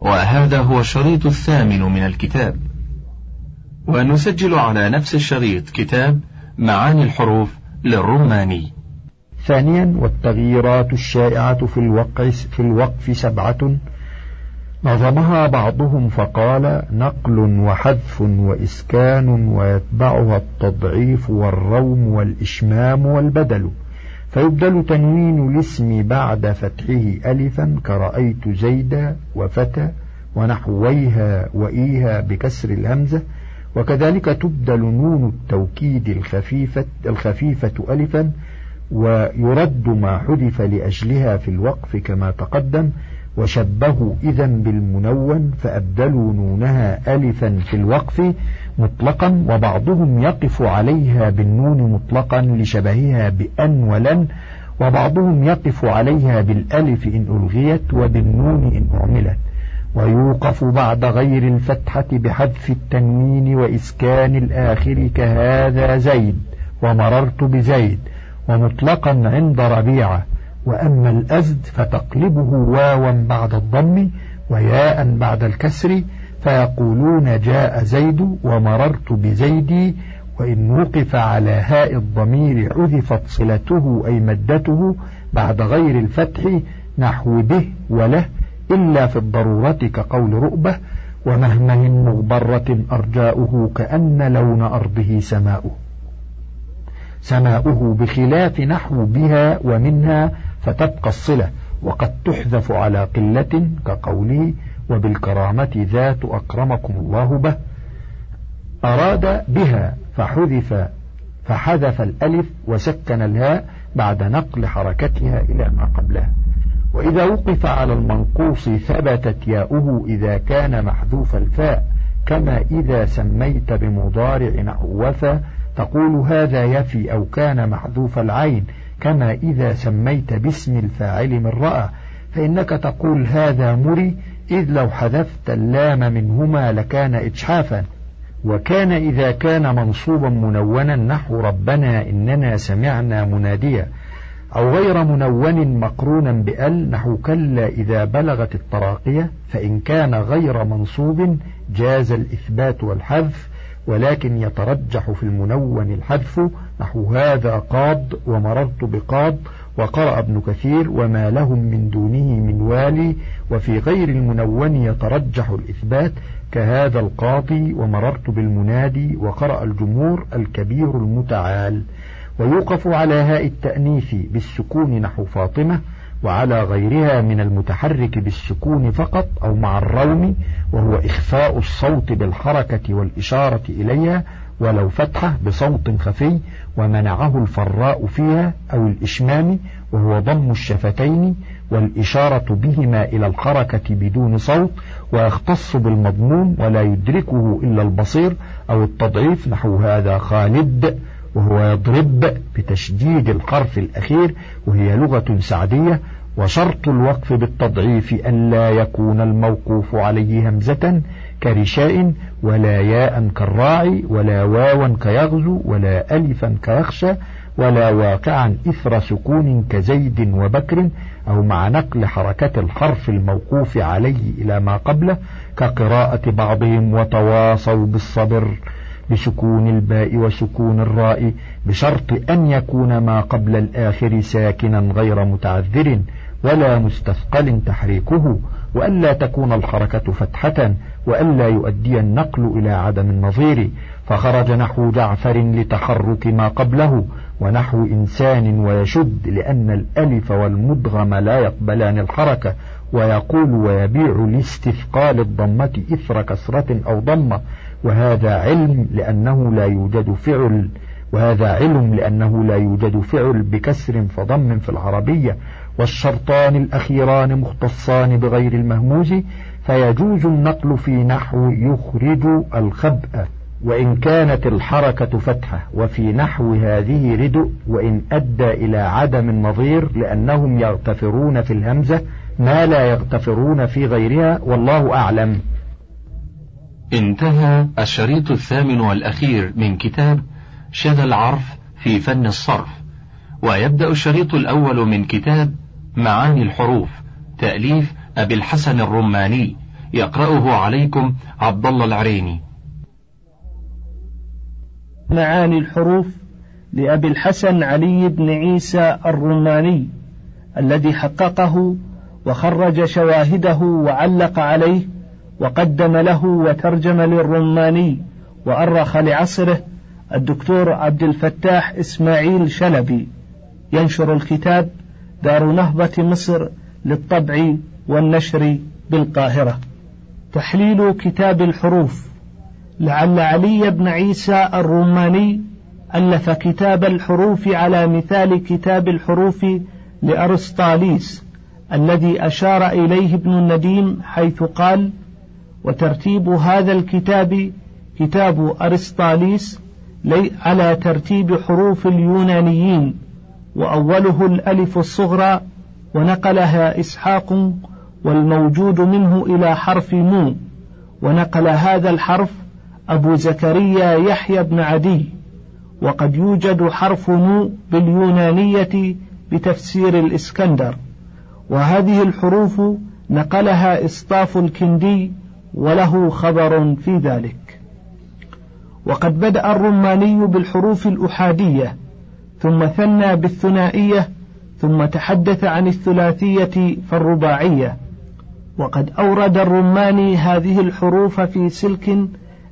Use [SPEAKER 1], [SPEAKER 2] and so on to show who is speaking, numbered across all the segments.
[SPEAKER 1] وهذا هو الشريط الثامن من الكتاب. ونسجل على نفس الشريط كتاب معاني الحروف للرماني.
[SPEAKER 2] ثانيا والتغييرات الشائعة في الوقع في الوقف سبعة. نظمها بعضهم فقال نقل وحذف وإسكان ويتبعها التضعيف والروم والإشمام والبدل. فيبدل تنوين الاسم بعد فتحه ألفا كرأيت زيدا وفتى ونحويها وإيها بكسر الهمزة وكذلك تبدل نون التوكيد الخفيفة, الخفيفة ألفا ويرد ما حذف لأجلها في الوقف كما تقدم وشبهوا إذا بالمنون فأبدلوا نونها ألفا في الوقف مطلقا وبعضهم يقف عليها بالنون مطلقا لشبهها بأن ولن وبعضهم يقف عليها بالألف إن ألغيت وبالنون إن أعملت. ويوقف بعد غير الفتحة بحذف التنوين وإسكان الآخر كهذا زيد ومررت بزيد ومطلقا عند ربيعة. وأما الأزد فتقلبه واوا بعد الضم وياء بعد الكسر فيقولون جاء زيد ومررت بزيدي وإن وقف على هاء الضمير حذفت صلته أي مدته بعد غير الفتح نحو به وله إلا في الضرورة كقول رؤبة ومهمه مغبرة أرجاؤه كأن لون أرضه سماؤه. سماؤه بخلاف نحو بها ومنها فتبقى الصلة وقد تحذف على قلة كقوله وبالكرامة ذات أكرمكم الله به. أراد بها فحذف فحذف الألف وسكن الهاء بعد نقل حركتها إلى ما قبلها. وإذا وقف على المنقوص ثبتت ياؤه إذا كان محذوف الفاء كما إذا سميت بمضارع نحو وفى تقول هذا يفي أو كان محذوف العين كما إذا سميت باسم الفاعل من رأى. فإنك تقول هذا مري إذ لو حذفت اللام منهما لكان إجحافا وكان إذا كان منصوبا منونا نحو ربنا إننا سمعنا مناديا أو غير منون مقرونا بأل نحو كلا إذا بلغت التراقية فإن كان غير منصوب جاز الإثبات والحذف ولكن يترجح في المنون الحذف نحو هذا قاض ومررت بقاض وقرأ ابن كثير وما لهم من دونه من والي وفي غير المنون يترجح الإثبات كهذا القاضي ومررت بالمنادي وقرأ الجمهور الكبير المتعال. ويوقف على هاء التأنيث بالسكون نحو فاطمة وعلى غيرها من المتحرك بالسكون فقط أو مع الروم وهو إخفاء الصوت بالحركة والإشارة إليها ولو فتحة بصوت خفي ومنعه الفراء فيها أو الإشمام وهو ضم الشفتين والإشارة بهما إلى الحركة بدون صوت ويختص بالمضمون ولا يدركه إلا البصير أو التضعيف نحو هذا خالد وهو يضرب بتشديد الحرف الأخير وهي لغة سعدية وشرط الوقف بالتضعيف أن لا يكون الموقوف عليه همزة كرشاء ولا ياء كالراعي ولا واوا كيغزو ولا ألفا كيخشى ولا واقعا إثر سكون كزيد وبكر أو مع نقل حركة الحرف الموقوف عليه إلى ما قبله كقراءة بعضهم وتواصوا بالصبر بسكون الباء وسكون الراء بشرط أن يكون ما قبل الآخر ساكنا غير متعذر ولا مستثقل تحريكه وألا تكون الحركة فتحة وألا يؤدي النقل إلى عدم النظير فخرج نحو جعفر لتحرك ما قبله ونحو إنسان ويشد لأن الألف والمدغم لا يقبلان الحركة ويقول ويبيع لاستثقال الضمة إثر كسرة أو ضمة وهذا علم لأنه لا يوجد فعل وهذا علم لأنه لا يوجد فعل بكسر فضم في العربية والشرطان الأخيران مختصان بغير المهموز فيجوز النقل في نحو يخرج الخبأ وإن كانت الحركة فتحة وفي نحو هذه ردء وإن أدى إلى عدم النظير لأنهم يغتفرون في الهمزة ما لا يغتفرون في غيرها والله أعلم.
[SPEAKER 1] انتهى الشريط الثامن والأخير من كتاب شذا العرف في فن الصرف ويبدأ الشريط الأول من كتاب معاني الحروف تأليف أبي الحسن الرماني يقرأه عليكم عبد الله العريني.
[SPEAKER 3] معاني الحروف لأبي الحسن علي بن عيسى الرماني الذي حققه وخرج شواهده وعلق عليه وقدم له وترجم للرماني وأرخ لعصره الدكتور عبد الفتاح إسماعيل شلبي. ينشر الكتاب دار نهضة مصر للطبع. والنشر بالقاهرة. تحليل كتاب الحروف. لعل علي بن عيسى الروماني ألف كتاب الحروف على مثال كتاب الحروف لأرسطاليس الذي أشار إليه ابن النديم حيث قال وترتيب هذا الكتاب كتاب أرسطاليس على ترتيب حروف اليونانيين وأوله الألف الصغرى ونقلها إسحاق والموجود منه إلى حرف مو ونقل هذا الحرف أبو زكريا يحيى بن عدي وقد يوجد حرف مو باليونانية بتفسير الإسكندر. وهذه الحروف نقلها إسطاف الكندي وله خبر في ذلك. وقد بدأ الرماني بالحروف الأحادية ثم ثنى بالثنائية ثم تحدث عن الثلاثية فالرباعية. وقد أورد الرماني هذه الحروف في سلك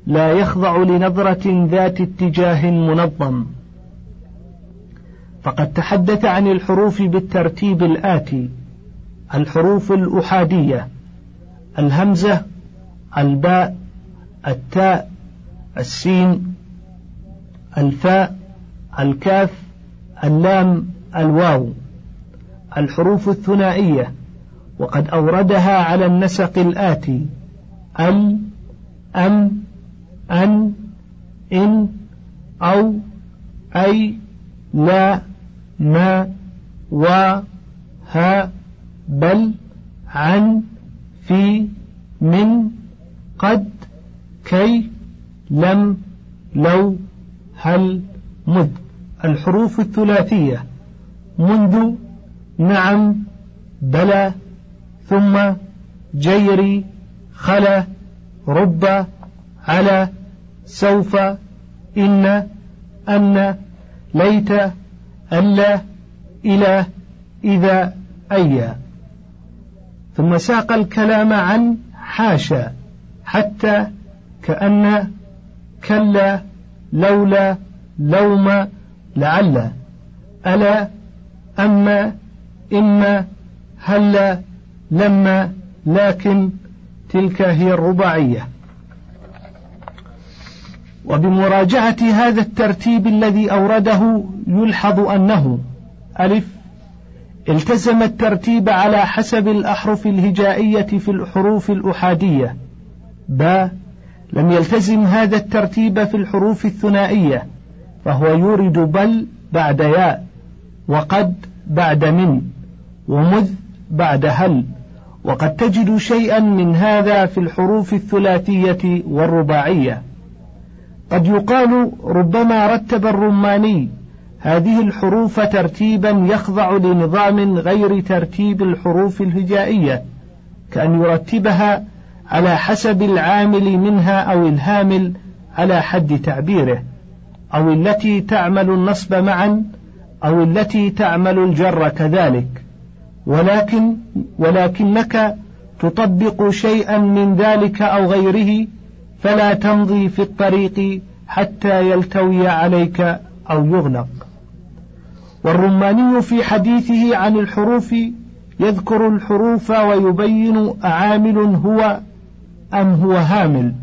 [SPEAKER 3] لا يخضع لنظرة ذات اتجاه منظم. فقد تحدث عن الحروف بالترتيب الآتي الحروف الأحادية الهمزة الباء التاء السين الفاء الكاف اللام الواو. الحروف الثنائية وقد أوردها على النسق الآتي. أل أم أن إن أو أي لا ما و ها بل عن في من قد كي لم لو هل مذ. الحروف الثلاثية. منذ نعم بلى ثم جيري خلا رب على سوف إن أن ليت ألا إلى إذا أيا. ثم ساق الكلام عن حاشا حتى كأن كلا لولا لوم لعل. ألا أما إما هلا لما لكن تلك هي الرباعية. وبمراجعة هذا الترتيب الذي أورده يلحظ أنه ألف التزم الترتيب على حسب الأحرف الهجائية في الحروف الأحادية. ب لم يلتزم هذا الترتيب في الحروف الثنائية فهو يورد بل بعد ياء وقد بعد من ومذ بعد هل. وقد تجد شيئا من هذا في الحروف الثلاثية والرباعية. قد يقال ربما رتب الرماني هذه الحروف ترتيبا يخضع لنظام غير ترتيب الحروف الهجائية كأن يرتبها على حسب العامل منها أو الهامل على حد تعبيره أو التي تعمل النصب معا أو التي تعمل الجر كذلك. ولكن ولكنك تطبق شيئا من ذلك أو غيره فلا تمضي في الطريق حتى يلتوي عليك أو يغلق. والرماني في حديثه عن الحروف يذكر الحروف ويبين أعامل هو أم هو هامل.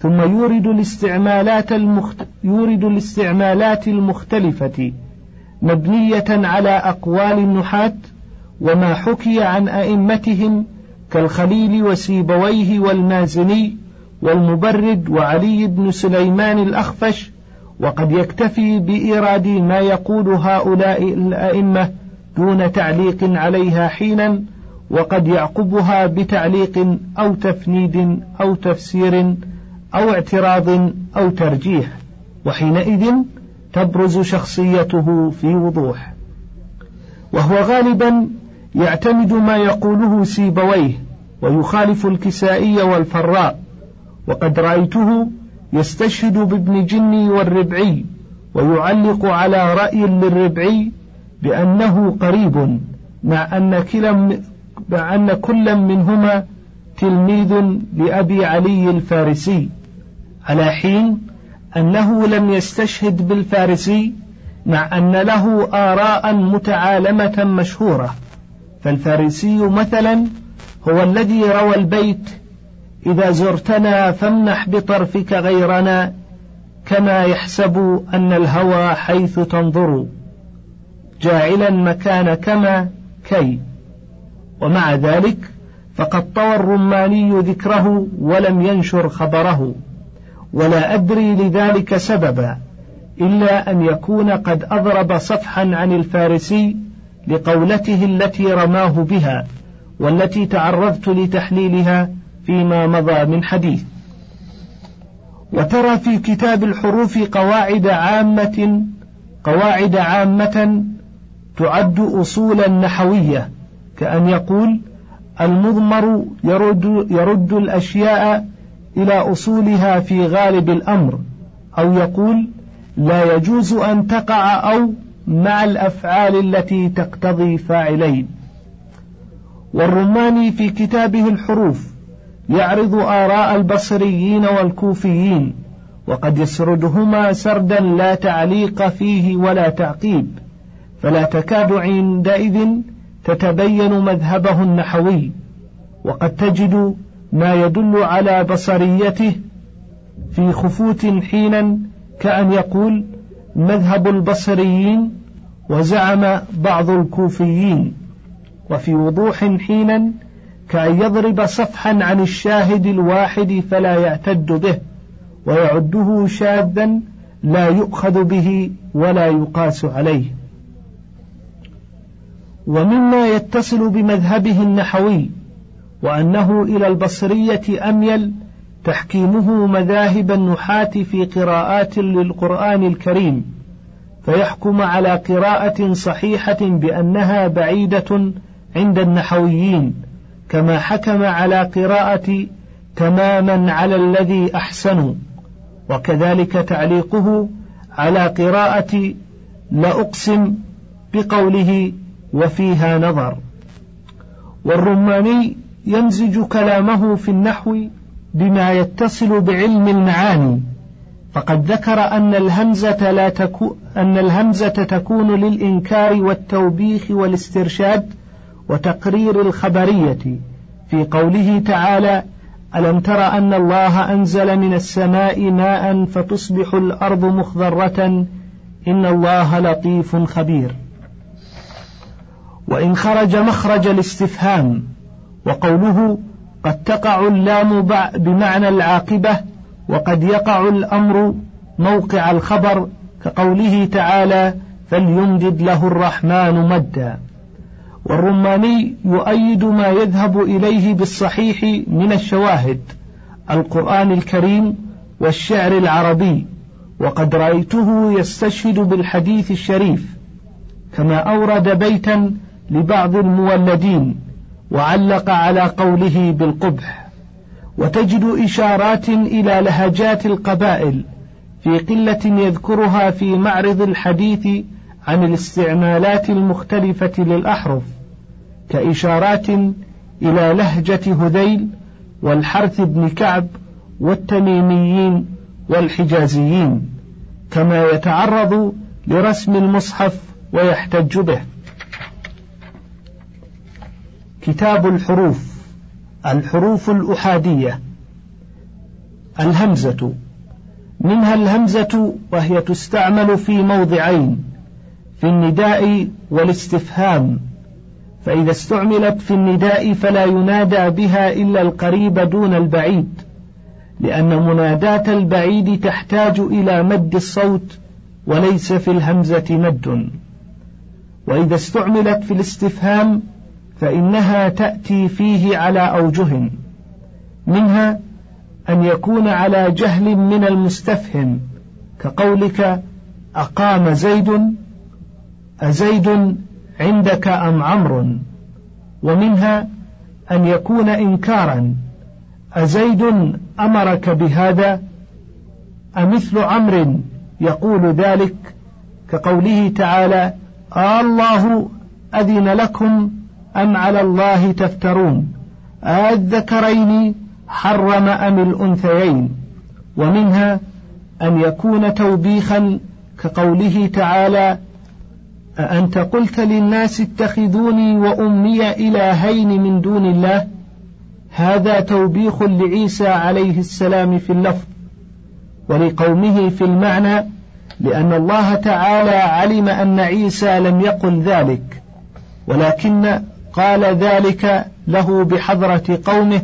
[SPEAKER 3] ثم يورد الاستعمالات المخت... يورد الاستعمالات المختلفة مبنية على أقوال النحاة وما حكي عن أئمتهم كالخليل وسيبويه والمازني والمبرد وعلي بن سليمان الأخفش وقد يكتفي بإيراد ما يقول هؤلاء الأئمة دون تعليق عليها حينا وقد يعقبها بتعليق أو تفنيد أو تفسير أو اعتراض أو ترجيح وحينئذ تبرز شخصيته في وضوح. وهو غالبا يعتمد ما يقوله سيبويه ويخالف الكسائي والفراء. وقد رأيته يستشهد بابن جني والربعي ويعلق على رأي للربعي بأنه قريب مع أن كلا مع أن كل منهما تلميذ لأبي علي الفارسي. على حين أنه لم يستشهد بالفارسي مع أن له آراء متعالمة مشهورة. فالفارسي مثلا هو الذي روى البيت إذا زرتنا فامنح بطرفك غيرنا كما يحسب أن الهوى حيث تنظر. جاعلا مكان كما كي. ومع ذلك فقد طوى الرماني ذكره ولم ينشر خبره. ولا أدري لذلك سببا إلا أن يكون قد أضرب صفحا عن الفارسي لقولته التي رماه بها والتي تعرضت لتحليلها فيما مضى من حديث. وترى في كتاب الحروف قواعد عامة قواعد عامة تعد أصولا نحوية كأن يقول المضمر يرد, يرد الأشياء إلى أصولها في غالب الأمر أو يقول لا يجوز أن تقع أو مع الأفعال التي تقتضي فاعلين. والرماني في كتابه الحروف يعرض آراء البصريين والكوفيين وقد يسردهما سردا لا تعليق فيه ولا تعقيب فلا تكاد عندئذ تتبين مذهبه النحوي وقد تجد ما يدل على بصريته في خفوت حينا كأن يقول مذهب البصريين وزعم بعض الكوفيين وفي وضوح حينا كأن يضرب صفحا عن الشاهد الواحد فلا يعتد به ويعده شاذا لا يؤخذ به ولا يقاس عليه. ومما يتصل بمذهبه النحوي وأنه إلى البصرية أميل تحكيمه مذاهب النحاة في قراءات للقرآن الكريم فيحكم على قراءة صحيحة بأنها بعيدة عند النحويين كما حكم على قراءة تماما على الذي أحسنوا وكذلك تعليقه على قراءة لأقسم بقوله وفيها نظر. والرماني يمزج كلامه في النحو بما يتصل بعلم المعاني فقد ذكر أن الهمزة لا تكو أن الهمزة تكون للإنكار والتوبيخ والاسترشاد وتقرير الخبرية. في قوله تعالى ألم تر أن الله أنزل من السماء ماء فتصبح الأرض مخضرة؟ إن الله لطيف خبير. وإن خرج مخرج الاستفهام وقوله قد تقع اللام بمعنى العاقبة وقد يقع الأمر موقع الخبر كقوله تعالى فليمدد له الرحمن مدا والرماني يؤيد ما يذهب إليه بالصحيح من الشواهد القرآن الكريم والشعر العربي وقد رأيته يستشهد بالحديث الشريف كما أورد بيتا لبعض المولدين. وعلق على قوله بالقبح وتجد إشارات إلى لهجات القبائل في قلة يذكرها في معرض الحديث عن الاستعمالات المختلفة للأحرف كإشارات إلى لهجة هذيل والحرث بن كعب والتميميين والحجازيين كما يتعرض لرسم المصحف ويحتج به. كتاب الحروف الحروف الأحادية الهمزة. منها الهمزة وهي تستعمل في موضعين في النداء والاستفهام. فإذا استعملت في النداء فلا ينادى بها إلا القريب دون البعيد لأن مناداة البعيد تحتاج إلى مد الصوت وليس في الهمزة مد. وإذا استعملت في الاستفهام فإنها تأتي فيه على أوجه منها أن يكون على جهل من المستفهم كقولك أقام زيد أزيد عندك أم عمرو؟ ومنها أن يكون إنكارا أزيد أمرك بهذا؟ أمثل عمرو يقول ذلك كقوله تعالى آه الله أذن لكم أم على الله تفترون؟ الذكرين حرم أم الأنثيين؟ ومنها أن يكون توبيخا كقوله تعالى أأنت قلت للناس اتخذوني وأمي إلهين من دون الله؟ هذا توبيخ لعيسى عليه السلام في اللفظ. ولقومه في المعنى لأن الله تعالى علم أن عيسى لم يقل ذلك. ولكن قال ذلك له بحضرة قومه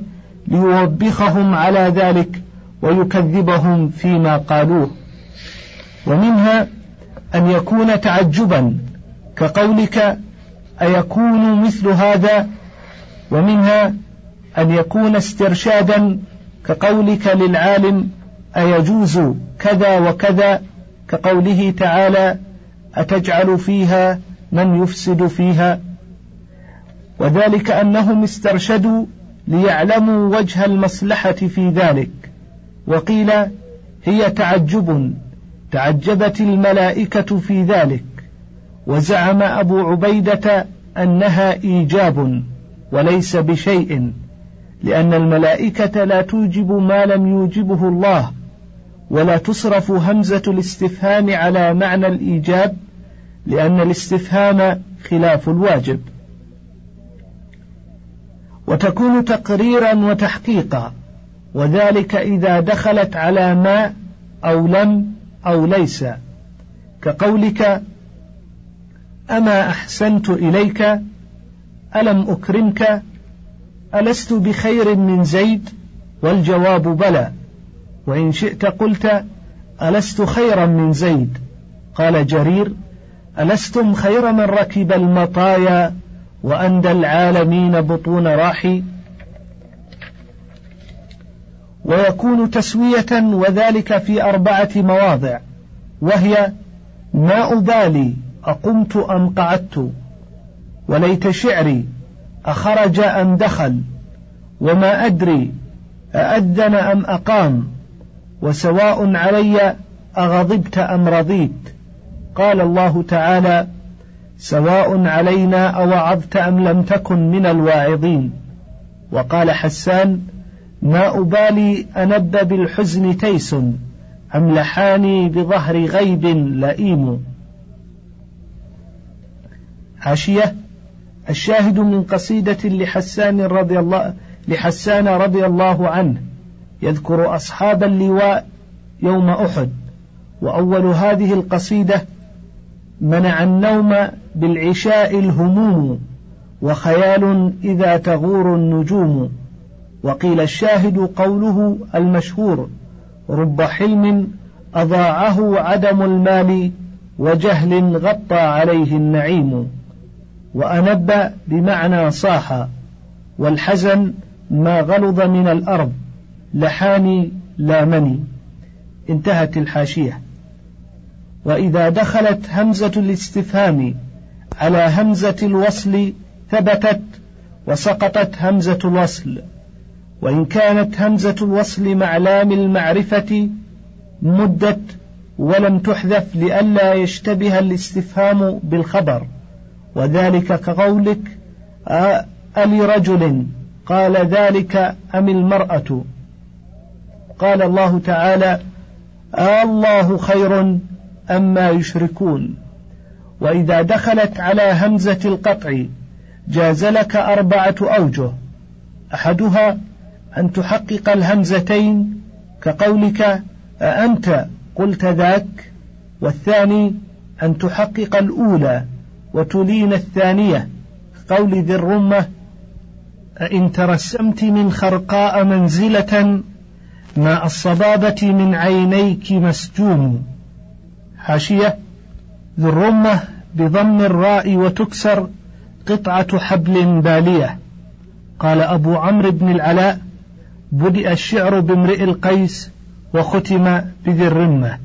[SPEAKER 3] ليوبخهم على ذلك ويكذبهم فيما قالوه. ومنها أن يكون تعجبا كقولك أيكون مثل هذا؟ ومنها أن يكون استرشادا كقولك للعالم أيجوز كذا وكذا؟ كقوله تعالى أتجعل فيها من يفسد فيها؟ وذلك أنهم استرشدوا ليعلموا وجه المصلحة في ذلك. وقيل هي تعجب تعجبت الملائكة في ذلك. وزعم أبو عبيدة أنها إيجاب وليس بشيء لأن الملائكة لا توجب ما لم يوجبه الله ولا تصرف همزة الاستفهام على معنى الإيجاب لأن الاستفهام خلاف الواجب. وتكون تقريرا وتحقيقا وذلك إذا دخلت على ما أو لم أو ليس. كقولك أما أحسنت إليك ألم أكرمك؟ ألست بخير من زيد؟ والجواب بلى. وإن شئت قلت ألست خيرا من زيد. قال جرير ألستم خير من ركب المطايا؟ وأندى العالمين بطون راحي ويكون تسوية وذلك في أربعة مواضع وهي ما أبالي أقمت أم قعدت وليت شعري أخرج أم دخل وما أدري أأذن أم أقام وسواء علي أغضبت أم رضيت قال الله تعالى سواء علينا أوعظت أم لم تكن من الواعظين. وقال حسان ما أبالي أنب بالحزن تيس أم لحاني بظهر غيب لئيم. حاشية الشاهد من قصيدة لحسان رضي الله لحسان رضي الله عنه يذكر أصحاب اللواء يوم أحد. وأول هذه القصيدة منع النوم بالعشاء الهموم وخيال إذا تغور النجوم. وقيل الشاهد قوله المشهور رب حلم أضاعه عدم المال وجهل غطى عليه النعيم. وأنب بمعنى صاح والحزن ما غلظ من الأرض لحاني لامني انتهت الحاشية. وإذا دخلت همزة الاستفهام على همزة الوصل ثبتت وسقطت همزة الوصل وإن كانت همزة الوصل مع لام المعرفة مدت ولم تحذف لئلا يشتبه الاستفهام بالخبر. وذلك كقولك ألرجل قال ذلك أم المرأة؟ قال الله تعالى الله خير أما يشركون. وإذا دخلت على همزة القطع جاز لك أربعة أوجه. أحدها أن تحقق الهمزتين كقولك أأنت قلت ذاك والثاني أن تحقق الأولى وتلين الثانية قول ذي الرمة أئن ترسمت من خرقاء منزلة ماء الصبابة من عينيك مسجوم. حاشية ذو الرمة بضم الراء وتكسر قطعة حبل بالية. قال أبو عمرو بن العلاء بدأ الشعر بامرئ القيس وختم بذي الرمة.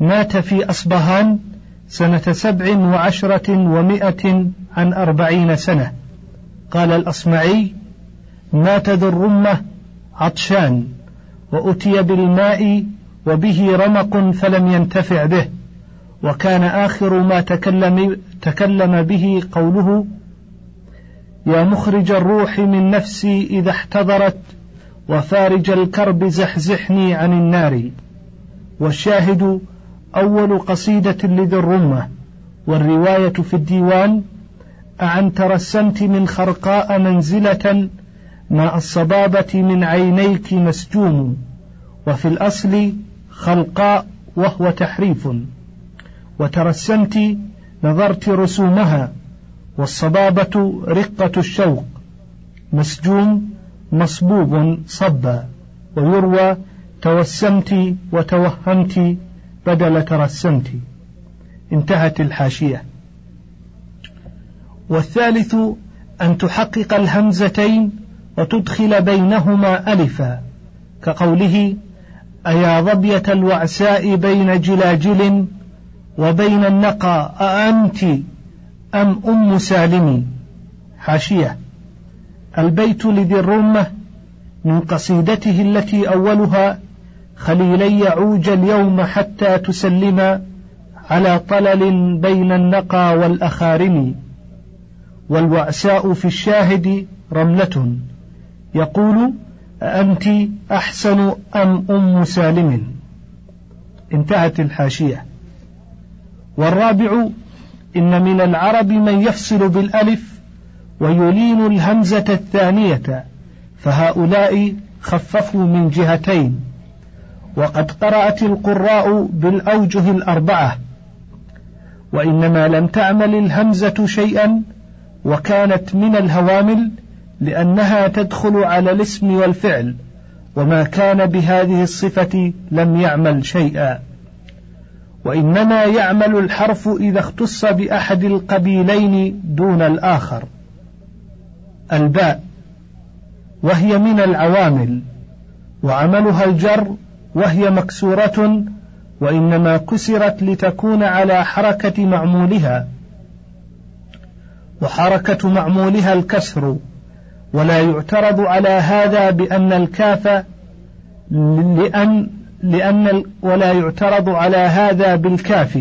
[SPEAKER 3] مات في أصبهان سنة سبع وعشرة ومائة عن أربعين سنة. قال الأصمعي مات ذو الرمة عطشان وأتي بالماء وبه رمق فلم ينتفع به. وكان آخر ما تكلم, تكلم به قوله يا مخرج الروح من نفسي إذا احتضرت وفارج الكرب زحزحني عن النار. والشاهد أول قصيدة لذي الرمة. والرواية في الديوان أعن ترسمت من خرقاء منزلة ماء الصبابة من عينيك مسجوم وفي الأصل خلقاء وهو تحريف. وترسمت نظرت رسومها والصبابة رقة الشوق مسجوم مصبوب صبا ويروى توسمت وتوهمت بدل ترسمت. انتهت الحاشية. والثالث أن تحقق الهمزتين وتدخل بينهما ألفا كقوله أيا ظبية الوعساء بين جلاجل وبين النقى أأنت أم أم سالم؟ حاشية. البيت لذي الرمة من قصيدته التي أولها خليلي يعوج اليوم حتى تسلما على طلل بين النقى والأخارم. والوعساء في الشاهد رملة. يقول أنت أحسن أم أم سالم؟ انتهت الحاشية. والرابع إن من العرب من يفصل بالألف ويلين الهمزة الثانية فهؤلاء خففوا من جهتين وقد قرأت القراء بالأوجه الأربعة وإنما لم تعمل الهمزة شيئا وكانت من الهوامل لأنها تدخل على الاسم والفعل وما كان بهذه الصفة لم يعمل شيئا. وإنما يعمل الحرف إذا اختص بأحد القبيلين دون الآخر. الباء وهي من العوامل وعملها الجر وهي مكسورة وإنما كسرت لتكون على حركة معمولها. وحركة معمولها الكسر ولا يعترض على هذا بأن الكاف لأن لأن ولا يعترض على هذا بالكاف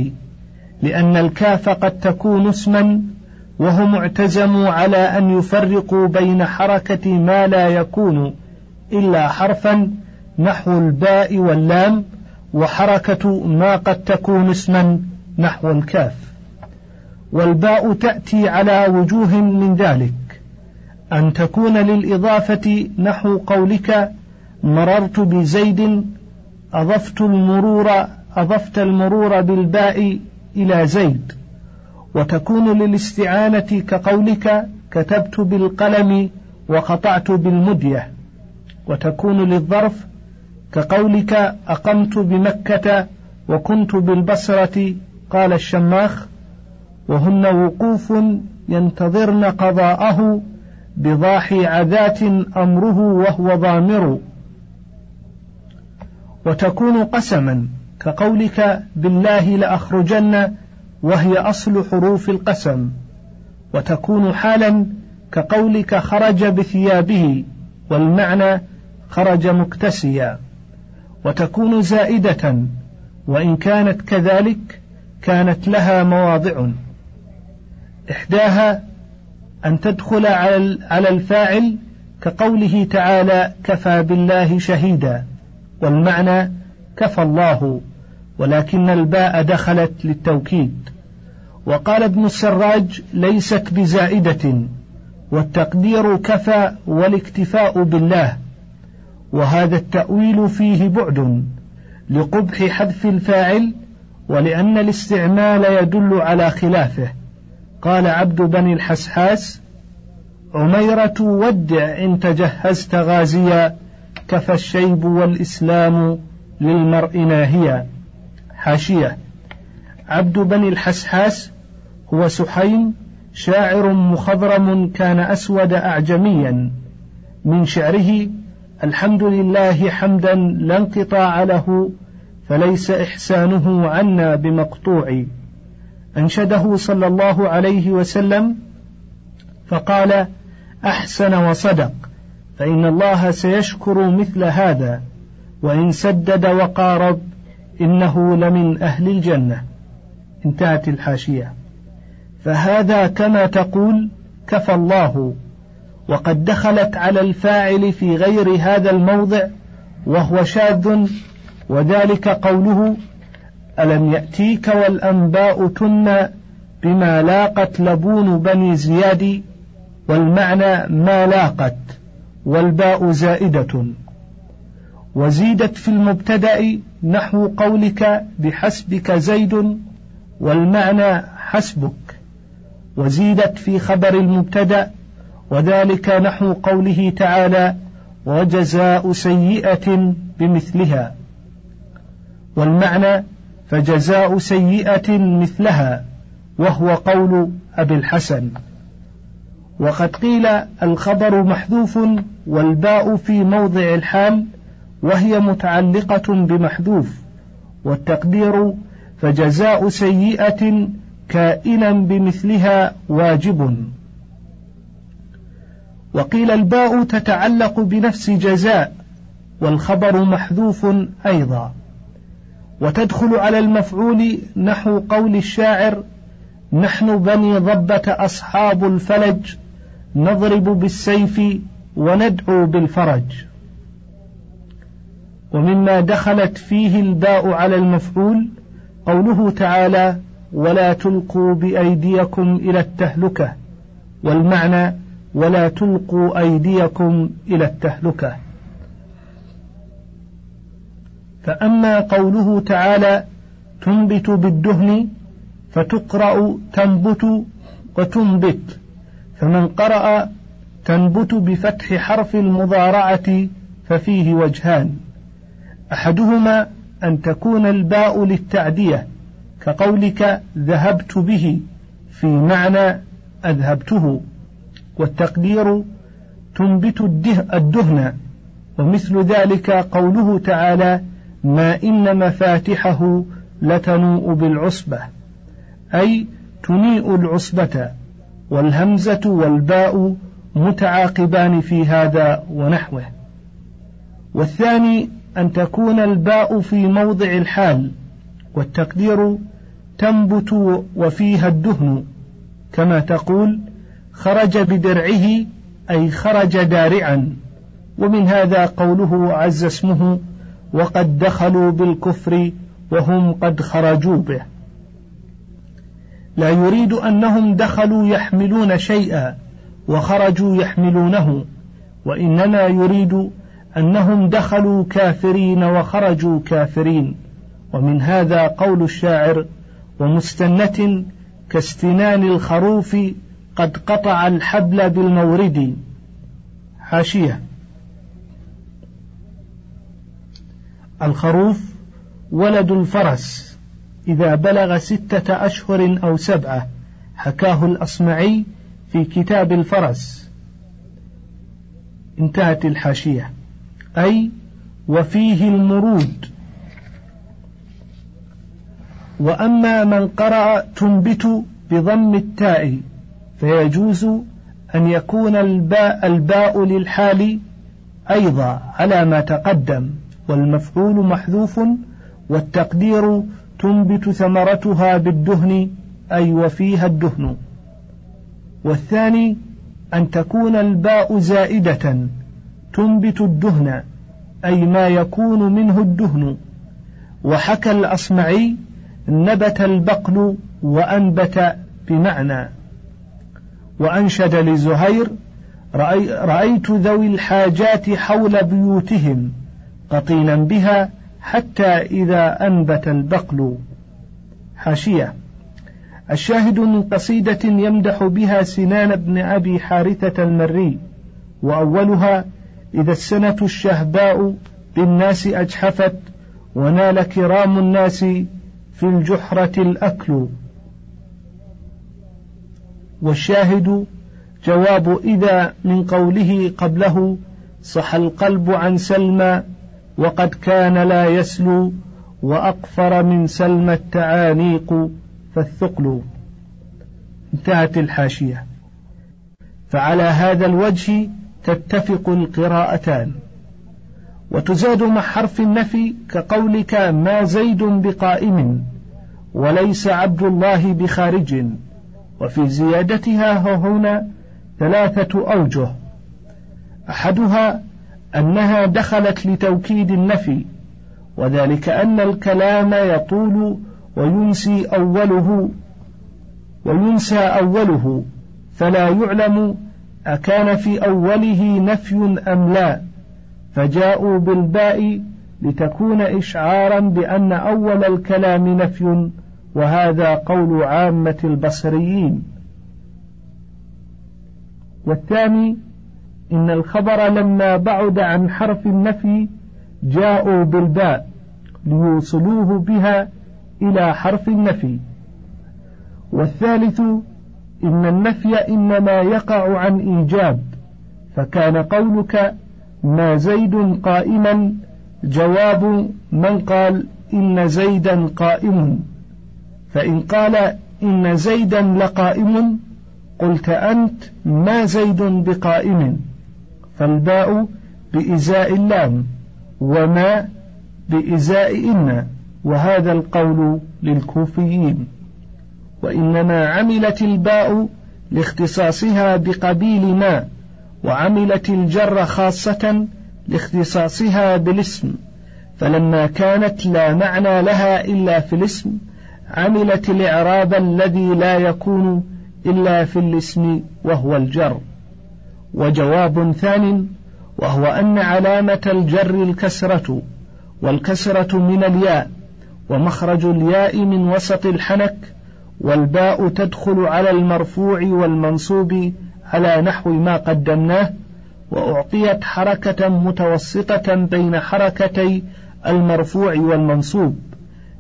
[SPEAKER 3] لأن الكاف قد تكون اسما وهم اعتزموا على أن يفرقوا بين حركة ما لا يكون إلا حرفا نحو الباء واللام وحركة ما قد تكون اسما نحو الكاف. والباء تأتي على وجوه من ذلك. أن تكون للإضافة نحو قولك مررت بزيد أضفت المرور أضفت المرور بالباء إلى زيد وتكون للاستعانة كقولك كتبت بالقلم وقطعت بالمدية وتكون للظرف كقولك أقمت بمكة وكنت بالبصرة قال الشماخ وهن وقوف ينتظرن قضاءه بضاحي عذات أمره وهو ضامر. وتكون قسما كقولك بالله لأخرجن وهي أصل حروف القسم. وتكون حالا كقولك خرج بثيابه والمعنى خرج مكتسيا. وتكون زائدة وإن كانت كذلك كانت لها مواضع. إحداها أن تدخل على الفاعل كقوله تعالى كفى بالله شهيدا والمعنى كفى الله ولكن الباء دخلت للتوكيد. وقال ابن السراج ليست بزائدة والتقدير كفى والاكتفاء بالله. وهذا التأويل فيه بعد لقبح حذف الفاعل ولأن الاستعمال يدل على خلافه. قال عبد بني الحسحاس عميرة ودع إن تجهزت غازيا كفى الشيب والإسلام للمرء ناهيا. حاشية. عبد بني الحسحاس هو سحيم شاعر مخضرم كان أسود أعجميا. من شعره الحمد لله حمدا لا انقطاع له فليس إحسانه عنا بمقطوع. أنشده صلى الله عليه وسلم فقال أحسن وصدق. فإن الله سيشكر مثل هذا وإن سدد وقارب إنه لمن أهل الجنة. انتهت الحاشية. فهذا كما تقول كفى الله وقد دخلت على الفاعل في غير هذا الموضع وهو شاذ وذلك قوله ألم يأتيك والأنباء تن بما لاقت لبون بني زياد والمعنى ما لاقت. والباء زائدة. وزيدت في المبتدأ نحو قولك بحسبك زيد والمعنى حسبك. وزيدت في خبر المبتدأ وذلك نحو قوله تعالى وجزاء سيئة بمثلها. والمعنى فجزاء سيئة مثلها وهو قول أبي الحسن. وقد قيل الخبر محذوف والباء في موضع الحال وهي متعلقة بمحذوف والتقدير فجزاء سيئة كائنا بمثلها واجب. وقيل الباء تتعلق بنفس جزاء والخبر محذوف أيضا. وتدخل على المفعول نحو قول الشاعر نحن بني ضبة أصحاب الفلج نضرب بالسيف وندعو بالفرج. ومما دخلت فيه الباء على المفعول قوله تعالى ولا تلقوا بأيديكم إلى التهلكة والمعنى ولا تلقوا أيديكم إلى التهلكة فأما قوله تعالى تنبت بالدهن فتقرأ تنبت وتنبت فمن قرأ تنبت بفتح حرف المضارعة ففيه وجهان. أحدهما أن تكون الباء للتعدية كقولك ذهبت به في معنى أذهبته. والتقدير تنبت الدهن ومثل ذلك قوله تعالى ما إن مفاتحه لتنوء بالعصبة أي تنيء العصبة والهمزة والباء متعاقبان في هذا ونحوه. والثاني أن تكون الباء في موضع الحال والتقدير تنبت وفيها الدهن. كما تقول خرج بدرعه أي خرج دارعا. ومن هذا قوله عز اسمه وقد دخلوا بالكفر وهم قد خرجوا به. لا يريد أنهم دخلوا يحملون شيئا. وخرجوا يحملونه وإنما يريد أنهم دخلوا كافرين وخرجوا كافرين. ومن هذا قول الشاعر ومستنة كاستنان الخروف قد قطع الحبل بالمورد. حاشية. الخروف ولد الفرس إذا بلغ ستة أشهر أو سبعة حكاه الأصمعي في كتاب الفرس. انتهت الحاشية. أي وفيه المرود. وأما من قرأ تنبت بضم التاء فيجوز أن يكون الباء الباء للحال أيضا على ما تقدم والمفعول محذوف والتقدير تنبت ثمرتها بالدهن أي وفيها الدهن. والثاني أن تكون الباء زائدة تنبت الدهن أي ما يكون منه الدهن. وحكى الأصمعي نبت البقل وأنبت بمعنى. وأنشد لزهير رأيت ذوي الحاجات حول بيوتهم قطينا بها حتى إذا أنبت البقل. حاشية. الشاهد من قصيدة يمدح بها سنان بن أبي حارثة المري وأولها إذا السنة الشهباء بالناس أجحفت ونال كرام الناس في الجحرة الأكل. والشاهد جواب إذا من قوله قبله صح القلب عن سلمى وقد كان لا يسلو وأقفر من سلمى التعانيق فالثقل انتهت الحاشية. فعلى هذا الوجه تتفق القراءتان. وتزاد مع حرف النفي كقولك ما زيد بقائم وليس عبد الله بخارج. وفي زيادتها هنا ثلاثة أوجه. أحدها أنها دخلت لتوكيد النفي وذلك أن الكلام يطول وينسي أوله وينسى أوله فلا يعلم أكان في أوله نفي أم لا فجاءوا بالباء لتكون إشعارا بأن أول الكلام نفي وهذا قول عامة البصريين. والثاني إن الخبر لما بعد عن حرف النفي جاءوا بالباء ليوصلوه بها إلى حرف النفي. والثالث إن النفي إنما يقع عن إيجاب فكان قولك ما زيد قائما جواب من قال إن زيدا قائم. فإن قال إن زيدا لقائم قلت أنت ما زيد بقائم. فالباء بإزاء اللام وما بإزاء إن. وهذا القول للكوفيين. وإنما عملت الباء لاختصاصها بقبيل ما وعملت الجر خاصة لاختصاصها بالاسم. فلما كانت لا معنى لها إلا في الاسم عملت الإعراب الذي لا يكون إلا في الاسم وهو الجر. وجواب ثان وهو أن علامة الجر الكسرة والكسرة من الياء. ومخرج الياء من وسط الحنك والباء تدخل على المرفوع والمنصوب على نحو ما قدمناه وأعطيت حركة متوسطة بين حركتي المرفوع والمنصوب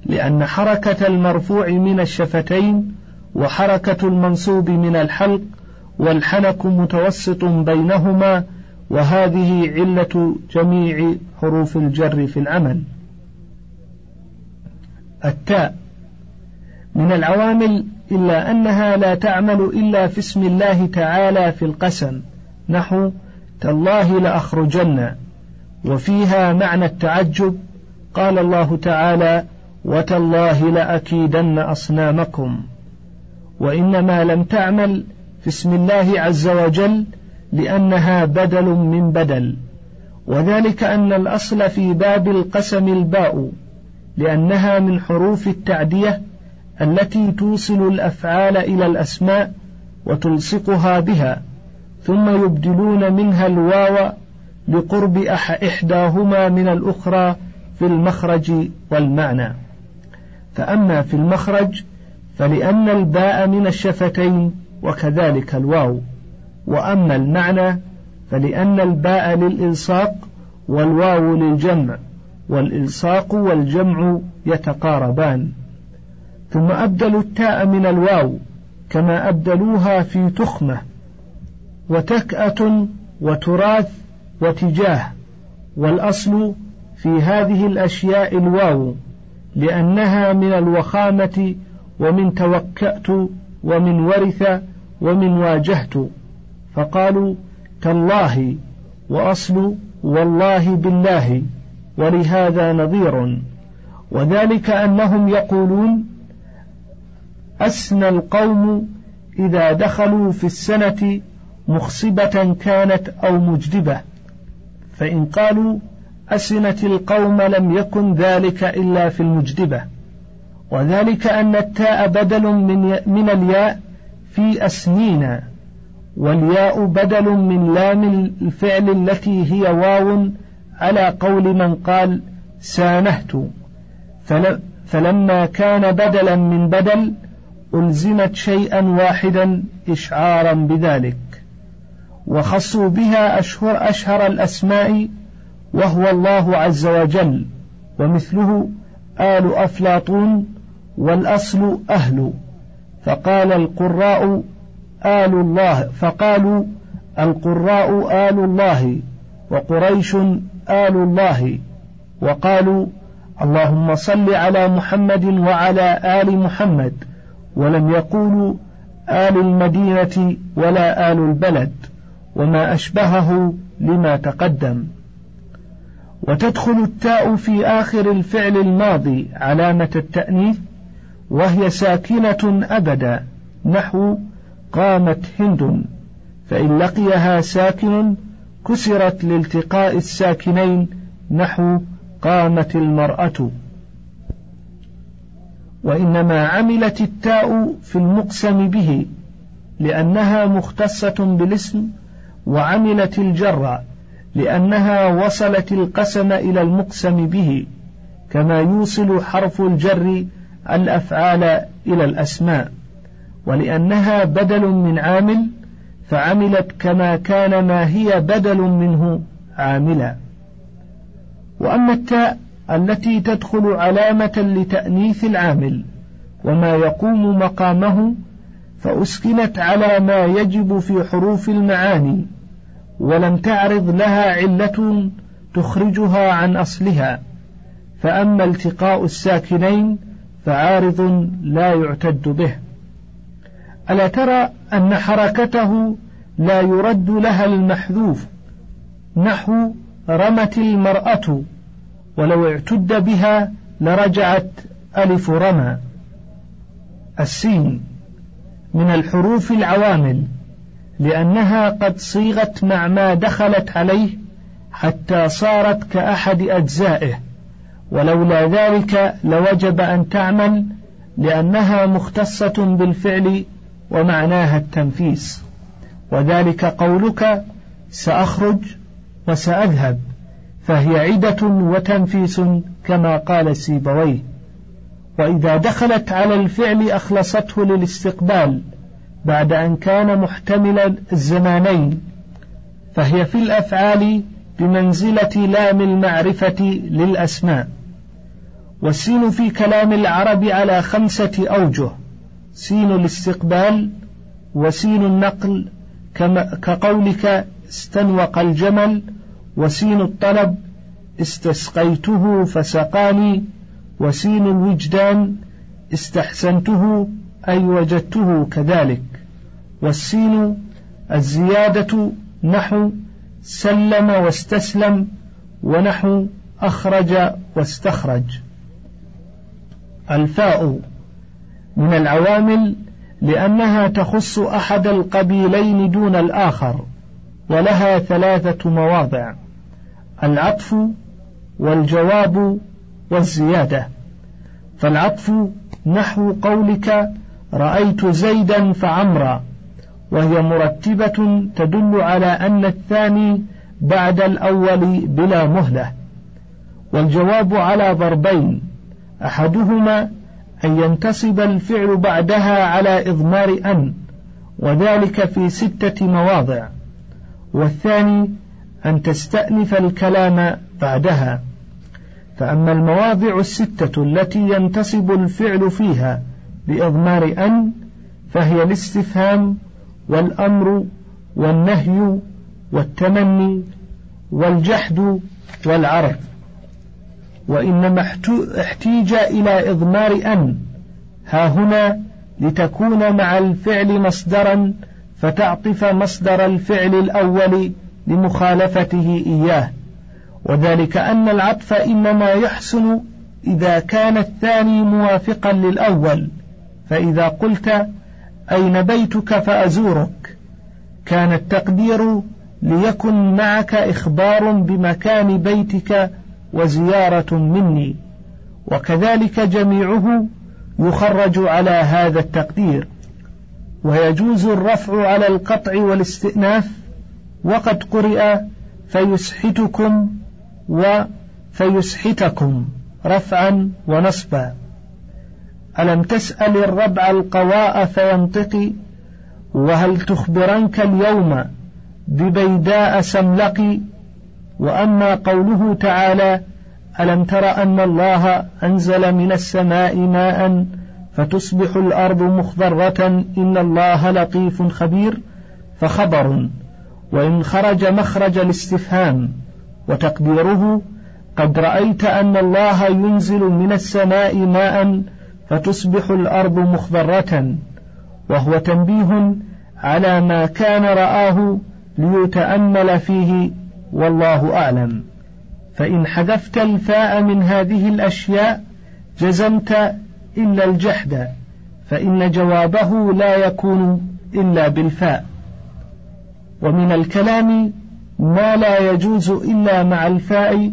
[SPEAKER 3] لأن حركة المرفوع من الشفتين وحركة المنصوب من الحلق والحنك متوسط بينهما وهذه علة جميع حروف الجر في العمل. التاء من العوامل إلا أنها لا تعمل إلا في اسم الله تعالى في القسم نحو تالله لأخرجن وفيها معنى التعجب قال الله تعالى وتالله لأكيدن أصنامكم وإنما لم تعمل في اسم الله عز وجل لأنها بدل من بدل وذلك أن الأصل في باب القسم الباء لأنها من حروف التعدية التي توصل الأفعال إلى الأسماء وتلصقها بها ثم يبدلون منها الواو لقرب إحداهما من الأخرى في المخرج والمعنى. فأما في المخرج فلأن الباء من الشفتين وكذلك الواو وأما المعنى فلأن الباء للإلصاق والواو للجمع. والإلصاق والجمع يتقاربان. ثم أبدلوا التاء من الواو كما أبدلوها في تخمة وتكأة وتراث وتجاه والأصل في هذه الأشياء الواو لأنها من الوخامة ومن توكأت ومن ورث ومن واجهت. فقالوا تالله وأصل والله بالله. ولهذا نظير. وذلك أنهم يقولون أسنى القوم إذا دخلوا في السنة مخصبة كانت أو مجدبة. فإن قالوا أسنت القوم لم يكن ذلك إلا في المجدبة. وذلك أن التاء بدل من, من الياء في أسنين والياء بدل من لام الفعل التي هي واو على قول من قال سانهت فلما كان بدلا من بدل ألزمت شيئا واحدا إشعارا بذلك. وخصوا بها أشهر أشهر الأسماء وهو الله عز وجل ومثله آل أفلاطون والأصل أهل. فقال القراء آل الله فقالوا القراء آل الله وقريش آل الله وقالوا اللهم صل على محمد وعلى آل محمد ولم يقولوا آل المدينة ولا آل البلد وما أشبهه لما تقدم. وتدخل التاء في آخر الفعل الماضي علامة التأنيث وهي ساكنة أبدا نحو قامت هند فإن لقيها ساكن كسرت لالتقاء الساكنين نحو قامت المرأة. وإنما عملت التاء في المقسم به لأنها مختصة بالاسم وعملت الجر لأنها وصلت القسم إلى المقسم به كما يوصل حرف الجر الأفعال إلى الأسماء. ولأنها بدل من عامل فعملت كما كان ما هي بدل منه عاملا. وأما التاء التي تدخل علامة لتأنيث العامل وما يقوم مقامه فأسكنت على ما يجب في حروف المعاني ولم تعرض لها علة تخرجها عن أصلها. فأما التقاء الساكنين فعارض لا يعتد به. ألا ترى أن حركته لا يرد لها المحذوف نحو رمت المرأة ولو اعتد بها لرجعت ألف رمى. السين من الحروف العوامل لأنها قد صيغت مع ما دخلت عليه حتى صارت كأحد أجزائه. ولولا ذلك لوجب أن تعمل لأنها مختصة بالفعل ومعناها التنفيس. وذلك قولك سأخرج وسأذهب فهي عدة وتنفيس كما قال سيبويه وإذا دخلت على الفعل أخلصته للاستقبال بعد أن كان محتمل الزمانين فهي في الأفعال بمنزلة لام المعرفة للأسماء. والسين في كلام العرب على خمسة أوجه. سين الاستقبال وسين النقل كما كقولك استنوق الجمل وسين الطلب استسقيته فسقاني وسين الوجدان استحسنته أي وجدته كذلك والسين الزيادة نحو سلم واستسلم ونحو أخرج واستخرج الفاء من العوامل لأنها تخص أحد القبيلين دون الآخر ولها ثلاثة مواضع العطف والجواب والزيادة. فالعطف نحو قولك رأيت زيدا فعمرا وهي مرتبة تدل على أن الثاني بعد الأول بلا مهلة. والجواب على ضربين أحدهما أن ينتصب الفعل بعدها على إضمار أن وذلك في ستة مواضع. والثاني أن تستأنف الكلام بعدها. فأما المواضع الستة التي ينتصب الفعل فيها بإضمار أن فهي الاستفهام والأمر والنهي والتمني والجحد والعرض وإنما احتيج إلى إضمار أن ها هنا لتكون مع الفعل مصدرا فتعطف مصدر الفعل الأول لمخالفته إياه. وذلك أن العطف إنما يحسن إذا كان الثاني موافقا للأول. فإذا قلت أين بيتك فأزورك. كان التقدير ليكن معك إخبار بمكان بيتك وزيارة مني. وكذلك جميعه يخرج على هذا التقدير. ويجوز الرفع على القطع والاستئناف. وقد قرئ فيسحتكم وفيسحتكم رفعا ونصبا. ألم تسأل الربع القواء فينطقي وهل تخبرنك اليوم ببيداء سملقي وأما قوله تعالى ألم تر أن الله أنزل من السماء ماء فتصبح الأرض مخضرة إن الله لطيف خبير فخبر وإن خرج مخرج الاستفهام وتقديره قد رأيت أن الله ينزل من السماء ماء فتصبح الأرض مخضرة وهو تنبيه على ما كان رآه ليتأمل فيه والله أعلم. فإن حذفت الفاء من هذه الأشياء جزمت إلا الجحد فإن جوابه لا يكون إلا بالفاء. ومن الكلام ما لا يجوز إلا مع الفاء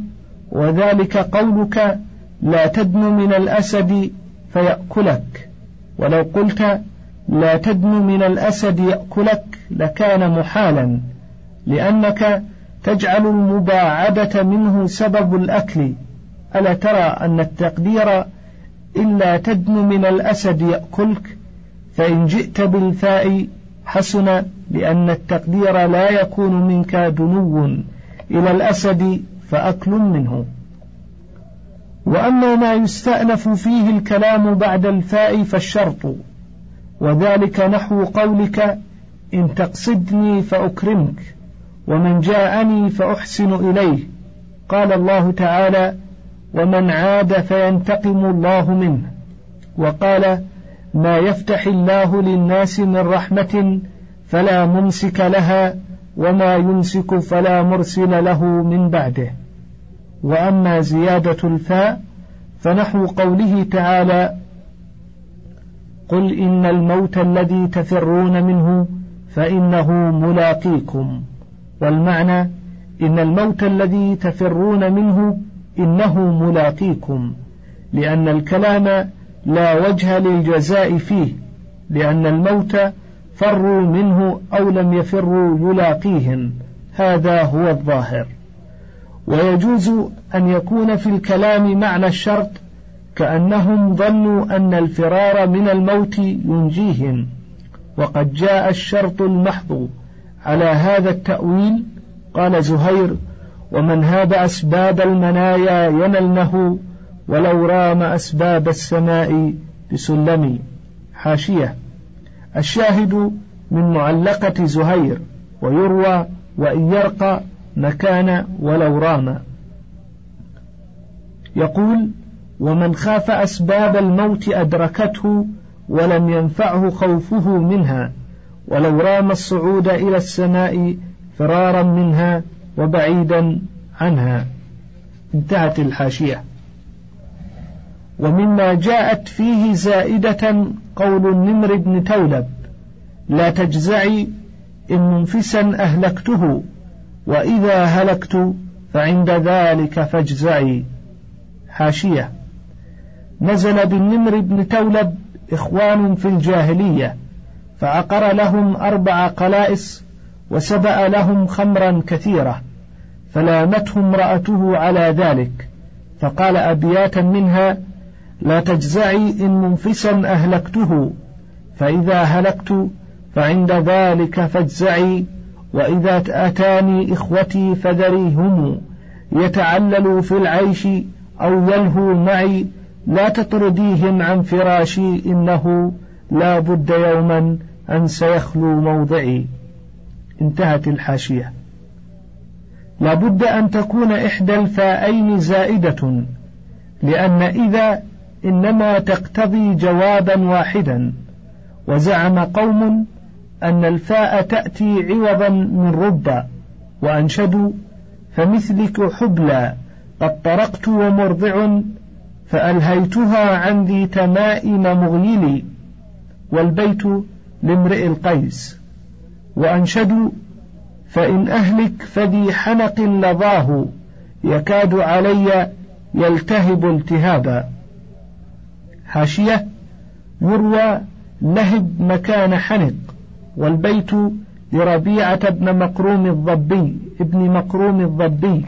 [SPEAKER 3] وذلك قولك لا تدن من الأسد فيأكلك. ولو قلت لا تدن من الأسد يأكلك لكان محالا لأنك تجعل المباعدة منه سبب الأكل. ألا ترى أن التقدير إلا تدن من الأسد يأكلك؟ فإن جئت بالفاء حسن لأن التقدير لا يكون منك دنو. إلى الأسد فأكل منه. وأما ما يستأنف فيه الكلام بعد الفاء فالشرط. وذلك نحو قولك إن تقصدني فأكرمك. ومن جاءني فأحسن إليه. قال الله تعالى ومن عاد فينتقم الله منه. وقال ما يفتح الله للناس من رحمة فلا ممسك لها وما يمسك فلا مرسل له من بعده. وأما زيادة الفاء فنحو قوله تعالى قل إن الموت الذي تفرون منه فإنه ملاقيكم. والمعنى إن الموت الذي تفرون منه إنه ملاقيكم لأن الكلام لا وجه للجزاء فيه لأن الموت فروا منه أو لم يفروا يلاقيهم هذا هو الظاهر. ويجوز أن يكون في الكلام معنى الشرط كأنهم ظنوا أن الفرار من الموت ينجيهم وقد جاء الشرط المحض. على هذا التأويل؟ قال زهير ومن هاب أسباب المنايا ينلنه ولو رام أسباب السماء بسلم. حاشية. الشاهد من معلقة زهير ويروى وإن يرقى مكان ولو رام. يقول ومن خاف أسباب الموت أدركته ولم ينفعه خوفه منها. ولو رام الصعود إلى السماء فرارا منها وبعيدا عنها. انتهت الحاشية. ومما جاءت فيه زائدة قول النمر بن تولب لا تجزعي إن منفسا أهلكته وإذا هلكت فعند ذلك فاجزعي. حاشية. نزل بالنمر بن تولب إخوان في الجاهلية فعقر لهم أربع قلائس وسبأ لهم خمرا كثيرة فلامته امرأته على ذلك فقال أبياتا منها لا تجزعي إن منفسا أهلكته فإذا هلكت فعند ذلك فاجزعي وإذا أتاني إخوتي فذريهم يتعللوا في العيش أو يلهوا معي لا تطرديهم عن فراشي إنه لا بد يوما أن سيخلو موضعي. انتهت الحاشية. لا بد أن تكون إحدى الفاءين زائدة لأن إذا إنما تقتضي جوابا واحدا وزعم قوم أن الفاء تأتي عوضا من رب وأنشدوا فمثلك حبلى قد طرقت ومرضع فألهيتها عن ذي تمائم مغيلي والبيت لامرئ القيس وأنشدوا فإن أهلك فذي حنق لظاه يكاد علي يلتهب التهابا. حاشية يروى لهب مكان حنق والبيت لربيعة بن مقروم الضبي ابن مقروم الضبي.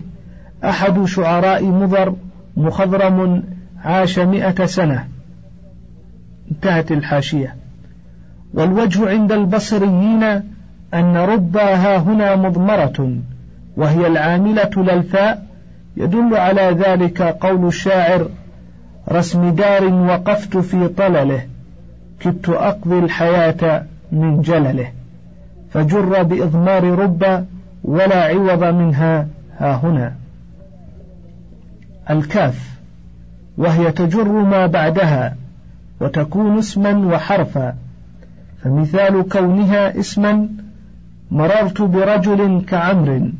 [SPEAKER 3] أحد شعراء مضر مخضرم عاش مئة سنة. انتهت الحاشية. والوجه عند البصريين أن ربا ها هنا مضمرة وهي العاملة للفاء. يدل على ذلك قول الشاعر رسم دار وقفت في طلله كدت أقضي الحياة من جلله. فجر بإضمار رب ولا عوض منها ها هنا. الكاف وهي تجر ما بعدها وتكون اسما وحرفا. فمثال كونها اسما مررت برجل كعمر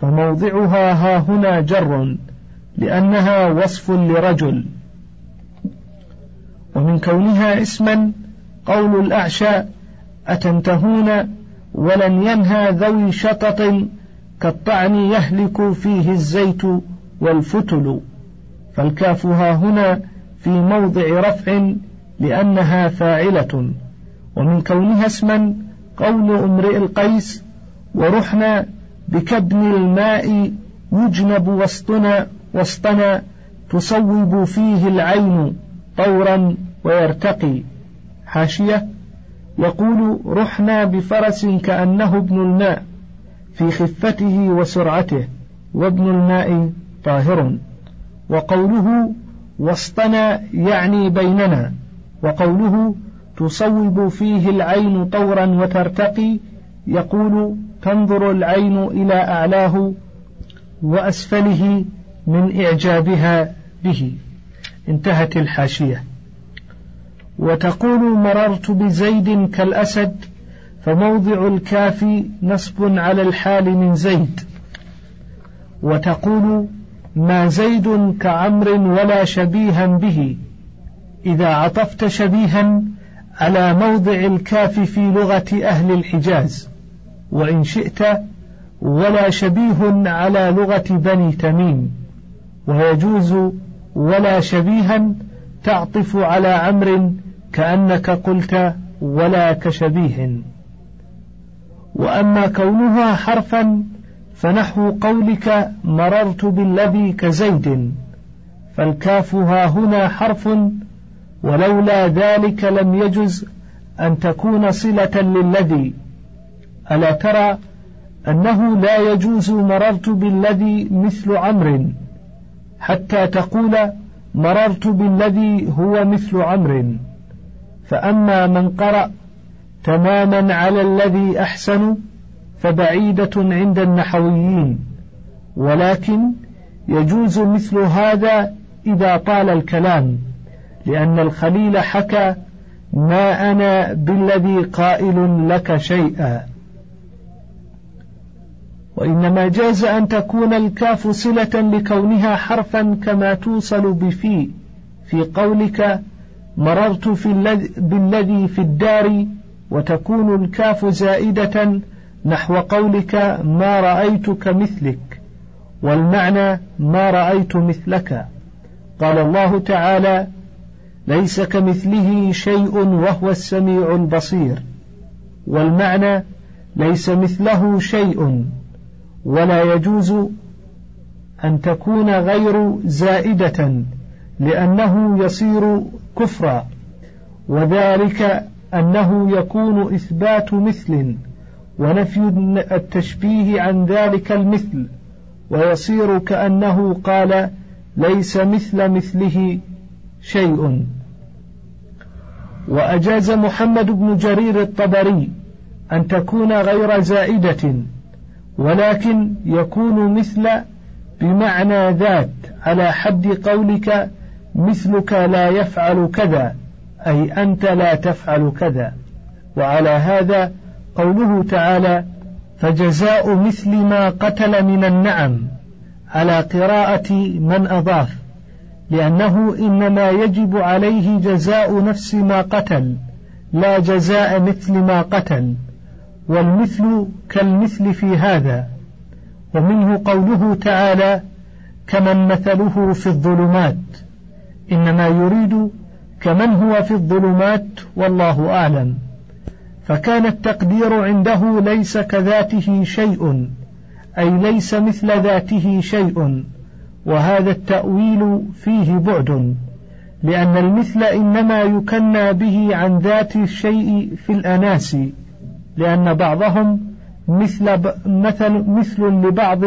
[SPEAKER 3] فموضعها ها هنا جر لأنها وصف لرجل. ومن كونها اسما قول الأعشى أتنتهون ولن ينهى ذوي شطط كالطعن يهلك فيه الزيت والفتل. فالكاف ها هنا في موضع رفع لأنها فاعلة. ومن كونها اسما قول امرئ القيس ورحنا بكبن الماء يجنب وسطنا وسطنا تصوب فيه العين طورا ويرتقي. حاشية. يقول رحنا بفرس كأنه ابن الماء في خفته وسرعته وابن الماء طاهر. وقوله وسطنا يعني بيننا وقوله تصوب فيه العين طورا وترتقي يقول تنظر العين إلى أعلاه وأسفله من إعجابها به. انتهت الحاشية. وتقول مررت بزيد كالأسد فموضع الكاف نصب على الحال من زيد. وتقول ما زيد كعمر ولا شبيها به إذا عطفت شبيها على موضع الكاف في لغة أهل الحجاز وإن شئت ولا شبيه على لغة بني تميم ويجوز ولا شبيها تعطف على عمر كأنك قلت ولا كشبيه. وأما كونها حرفا فنحو قولك مررت بالذي كزيد فالكاف ها هنا حرف ولولا ذلك لم يجز أن تكون صلة للذي. ألا ترى أنه لا يجوز مررت بالذي مثل عمرو حتى تقول مررت بالذي هو مثل عمرو فأما من قرأ تماما على الذي أحسن فبعيدة عند النحويين. ولكن يجوز مثل هذا إذا طال الكلام. لأن الخليل حكى ما أنا بالذي قائل لك شيئا. وإنما جاز أن تكون الكاف صلة لكونها حرفا كما توصل بفي في قولك مررت في الذي بالذي في الدار وتكون الكاف زائدة نحو قولك ما رأيت كمثلك والمعنى ما رأيت مثلك. قال الله تعالى ليس كمثله شيء وهو السميع البصير والمعنى ليس مثله شيء ولا يجوز أن تكون غير زائدة لأنه يصير كفرا وذلك أنه يكون إثبات مثل ونفي التشبيه عن ذلك المثل ويصير كأنه قال ليس مثل مثله شيء. وأجاز محمد بن جرير الطبري أن تكون غير زائدة ولكن يكون مثل بمعنى ذات على حد قولك مثلك لا يفعل كذا أي أنت لا تفعل كذا. وعلى هذا قوله تعالى فجزاء مثل ما قتل من النعم على قراءة من أضاف لأنه إنما يجب عليه جزاء نفس ما قتل لا جزاء مثل ما قتل والمثل كالمثل في هذا. ومنه قوله تعالى كمن مثله في الظلمات إنما يريد كمن هو في الظلمات والله أعلم. فكان التقدير عنده ليس كذاته شيء أي ليس مثل ذاته شيء. وهذا التأويل فيه بعد لأن المثل إنما يكنى به عن ذات الشيء في الأناس لأن بعضهم مثل مثل مثل لبعض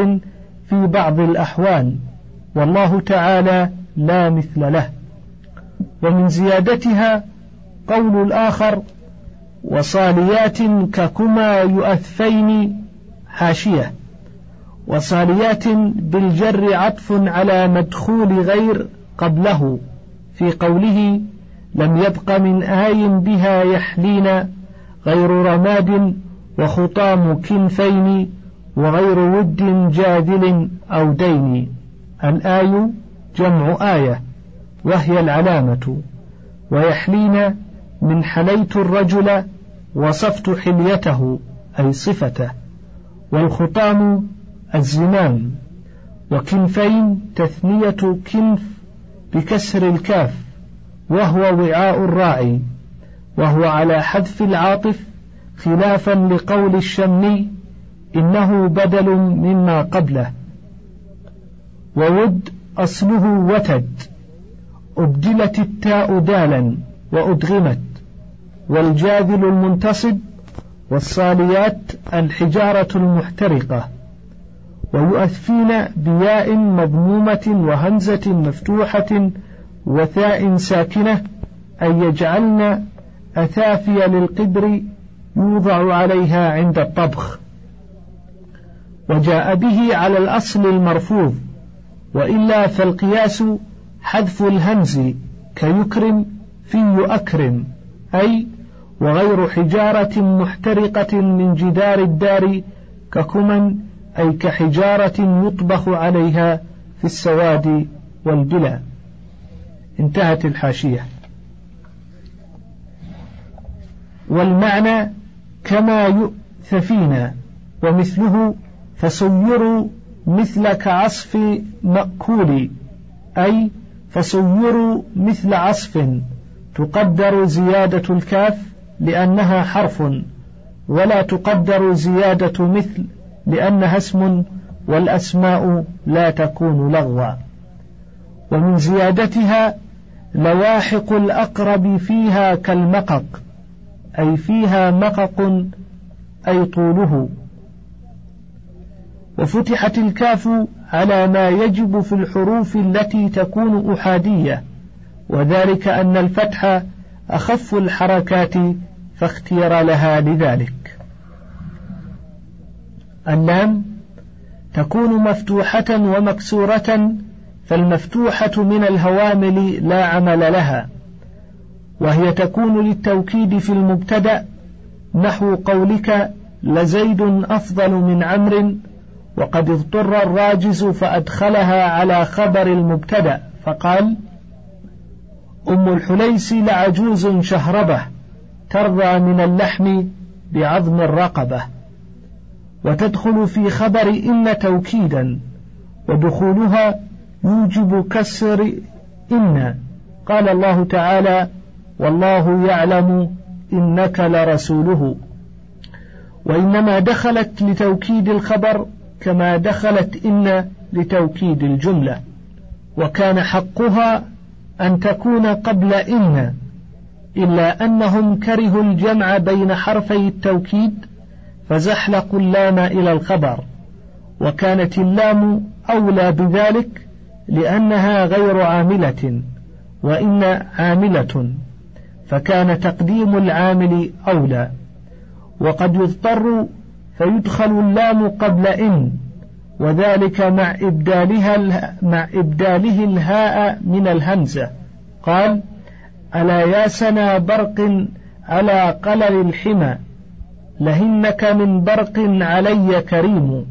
[SPEAKER 3] في بعض الأحوال والله تعالى لا مثل له. ومن زيادتها قول الآخر وصاليات ككما يؤثفين حاشية. وصاليات بالجر عطف على مدخول غير قبله. في قوله لم يبق من آي بها يحلين غير رماد وخطام كنفين وغير ود جاذل أو دين. الآي جمع آية وهي العلامة. ويحلين من حليت الرجل وصفت حليته أي صفته. والخطام الزمام وكنفين تثنية كنف بكسر الكاف وهو وعاء الراعي وهو على حذف العاطف خلافا لقول الشمي إنه بدل مما قبله. وود أصله وتد أبدلت التاء دالا وأدغمت والجاذل المنتصب والصاليات الحجارة المحترقة. ويؤثين بياء مضمومة وهمزة مفتوحة وثاء ساكنة أن يجعلن أثافي للقدر يوضع عليها عند الطبخ. وجاء به على الأصل المرفوض وإلا فالقياس حذف الهمز كيكرم في يؤكرم أي وغير حجارة محترقة من جدار الدار ككمن أي كحجارة يطبخ عليها في السواد والبلا. انتهت الحاشية. والمعنى كما يؤثفين ومثله فصيروا مثل كعصف مأكول أي فصيروا مثل عصف تقدر زيادة الكاف لأنها حرف ولا تقدر زيادة مثل لأنها اسم والأسماء لا تكون لغوا. ومن زيادتها لواحق الأقرب فيها كالمقق أي فيها مقق أي طوله. وفتحت الكاف على ما يجب في الحروف التي تكون أحادية وذلك أن الفتح أخف الحركات فاختير لها لذلك. اللام تكون مفتوحة ومكسورة فالمفتوحة من الهوامل لا عمل لها وهي تكون للتوكيد في المبتدأ نحو قولك لزيد أفضل من عمرو وقد اضطر الراجز فأدخلها على خبر المبتدأ فقال أم الحليس لعجوز شهربة ترضى من اللحم بعظم الرقبة. وتدخل في خبر إن توكيدا ودخولها يوجب كسر إن. قال الله تعالى والله يعلم إنك لرسوله. وإنما دخلت لتوكيد الخبر كما دخلت إن لتوكيد الجملة. وكان حقها أن تكون قبل إن إلا أنهم كرهوا الجمع بين حرفي التوكيد فزحلقوا اللام إلى الخبر وكانت اللام أولى بذلك لأنها غير عاملة وإن عاملة فكان تقديم العامل أولى. وقد يضطر فيدخل اللام قبل إن وذلك مع إبدالها مع إبداله الهاء من الهمزة. قال ألا يا سنا برق على قلل الحمى لهنك من برق علي كريم.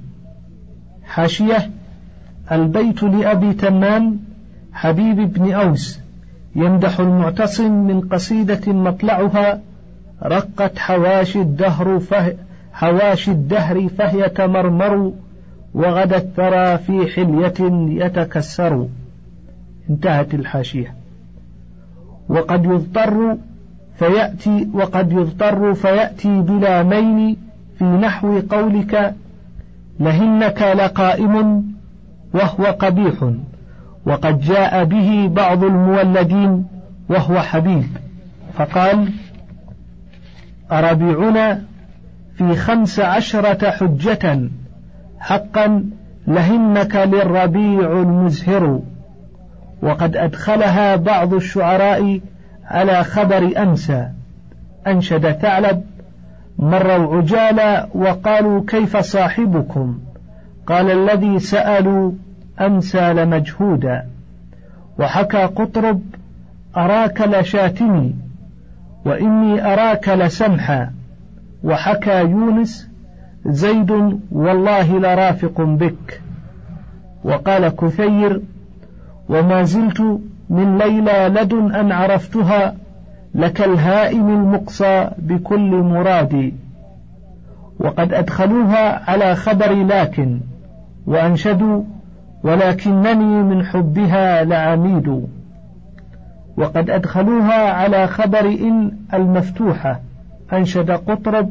[SPEAKER 3] حاشية البيت لأبي تمام حبيب بن أوس. يمدح المعتصم من قصيدة مطلعها رقت حواشي الدهر فه حواشي الدهر فهي تمرمر وغدا الثرى في حلية يتكسر. انتهت الحاشية. وقد يضطر فيأتي وقد يضطر فيأتي بلا مين في نحو قولك لهنك لقائم وهو قبيح وقد جاء به بعض المولدين وهو حبيب. فقال أربيعنا في خمس عشرة حجة حقا لهنك للربيع المزهر وقد أدخلها بعض الشعراء على خبر أمسى أنشد ثعلب مروا عجالا وقالوا كيف صاحبكم؟ قال الذي سألوا أمسى لمجهودا. وحكى قطرب أراك لشاتمي وإني أراك لسمحا. وحكى يونس زيد والله لرافق بك. وقال كثير وما زلت من ليلى لدن أن عرفتها لك الهائم المقصى بكل مرادي وقد أدخلوها على خبر لكن وأنشدوا ولكنني من حبها لعميد. وقد أدخلوها على خبر إن المفتوحة أنشد قطرب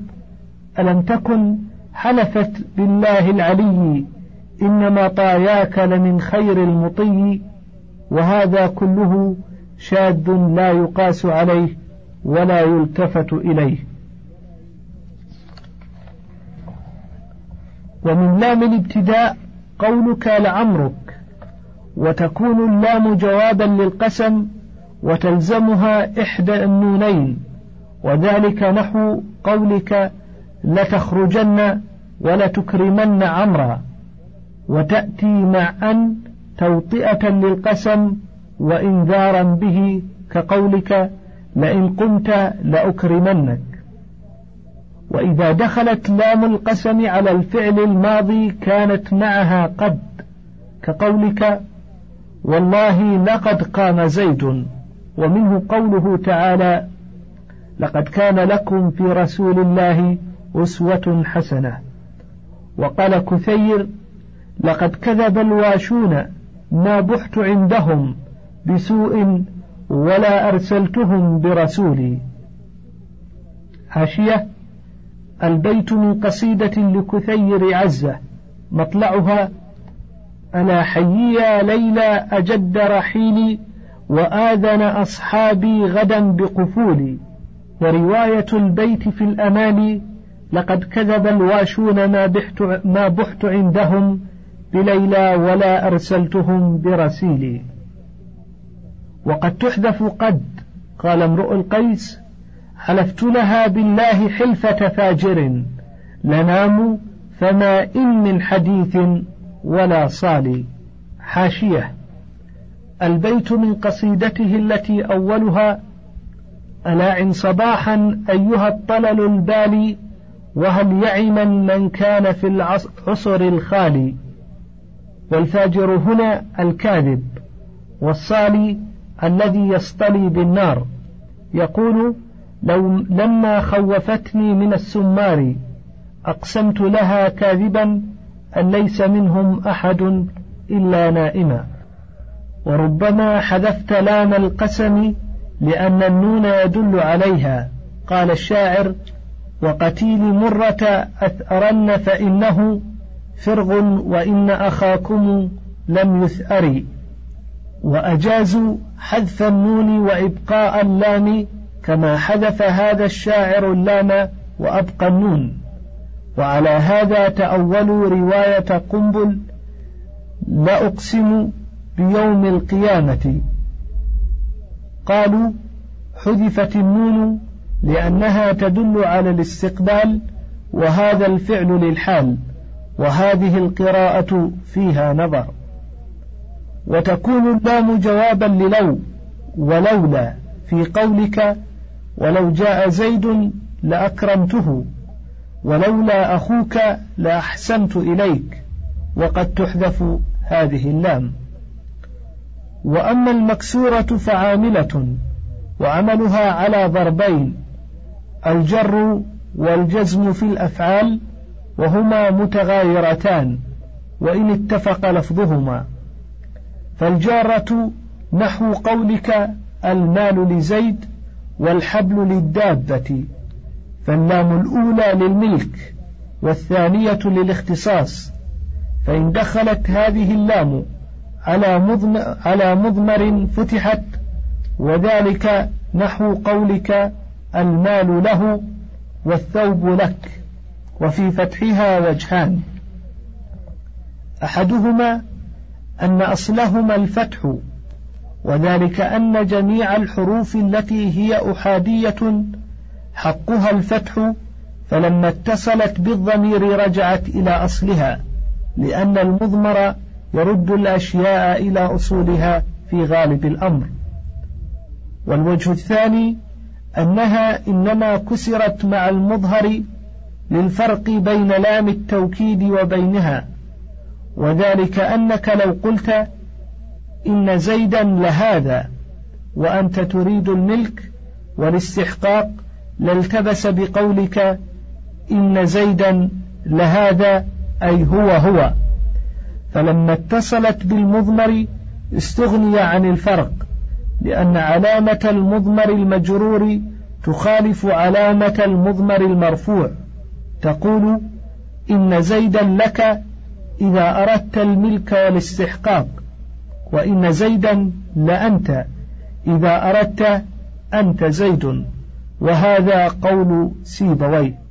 [SPEAKER 3] ألم تكن حلفت بالله العلي إنما طاياك لمن خير المطي. وهذا كله شاذ لا يقاس عليه ولا يلتفت إليه. ومن لام الابتداء قولك لعمرك وتكون اللام جوابا للقسم وتلزمها إحدى النونين وذلك نحو قولك لتخرجن ولتكرمن عمرا وتأتي مع أن توطئة للقسم وإنذارا به كقولك لئن قمت لأكرمنك. وإذا دخلت لام القسم على الفعل الماضي كانت معها قد كقولك والله لقد قام زيد ومنه قوله تعالى لقد كان لكم في رسول الله أسوة حسنة. وقال كثير لقد كذب الواشون ما بحت عندهم بسوء ولا أرسلتهم برسولي حاشية البيت من قصيدة لكثير عزة مطلعها ألا حيي ليلى أجد رحيلي وآذن أصحابي غدا بقفولي. ورواية البيت في الأمال لقد كذب الواشون ما بحت, ما بحت عندهم بليلى ولا أرسلتهم برسيلي. وقد تحذف قد قال امرؤ القيس حلفت لها بالله حلفة فاجر لنام فما إن من حديث ولا صالي. حاشية. البيت من قصيدته التي أولها ألاعن صباحا أيها الطلل البالي وهل يعمن من كان في العصر الخالي؟ والفاجر هنا الكاذب والصالي الذي يصطلي بالنار. يقول لو لما خوفتني من السمار أقسمت لها كاذبا أن ليس منهم أحد إلا نائما. وربما حذفت لام القسم لأن النون يدل عليها. قال الشاعر وقتيل مرة أثأرن فإنه فرغ وإن أخاكم لم يثأر وأجازوا حذف النون وإبقاء اللام كما حذف هذا الشاعر اللام وأبقى النون. وعلى هذا تأولوا رواية قنبل لا أقسم بيوم القيامة. قالوا حذفت النون لأنها تدل على الاستقبال وهذا الفعل للحال. وهذه القراءة فيها نظر وتكون اللام جوابا للو ولولا في قولك ولو جاء زيد لأكرمته ولولا أخوك لأحسنت إليك وقد تحذف هذه اللام وأما المكسورة فعاملة وعملها على ضربين الجر والجزم في الأفعال وهما متغايرتان وإن اتفق لفظهما. فالجارة نحو قولك المال لزيد والحبل للدابة. فاللام الأولى للملك والثانية للاختصاص. فإن دخلت هذه اللام على مضمر, على مضمر فتحت وذلك نحو قولك المال له والثوب لك. وفي فتحها وجهان. أحدهما أن أصلهما الفتح وذلك أن جميع الحروف التي هي أحادية حقها الفتح فلما اتصلت بالضمير رجعت إلى أصلها لأن المضمر يرد الأشياء إلى أصولها في غالب الأمر. والوجه الثاني أنها إنما كسرت مع المظهر للفرق بين لام التوكيد وبينها وذلك أنك لو قلت إن زيدا لهذا وأنت تريد الملك والاستحقاق لالتبس بقولك إن زيدا لهذا أي هو هو. فلما اتصلت بالمضمر استغني عن الفرق لأن علامة المضمر المجرور تخالف علامة المضمر المرفوع. تقول إن زيدا لك إذا أردت الملك والاستحقاق وإن زيدا لأنت إذا أردت أنت زيد وهذا قول سيبويه.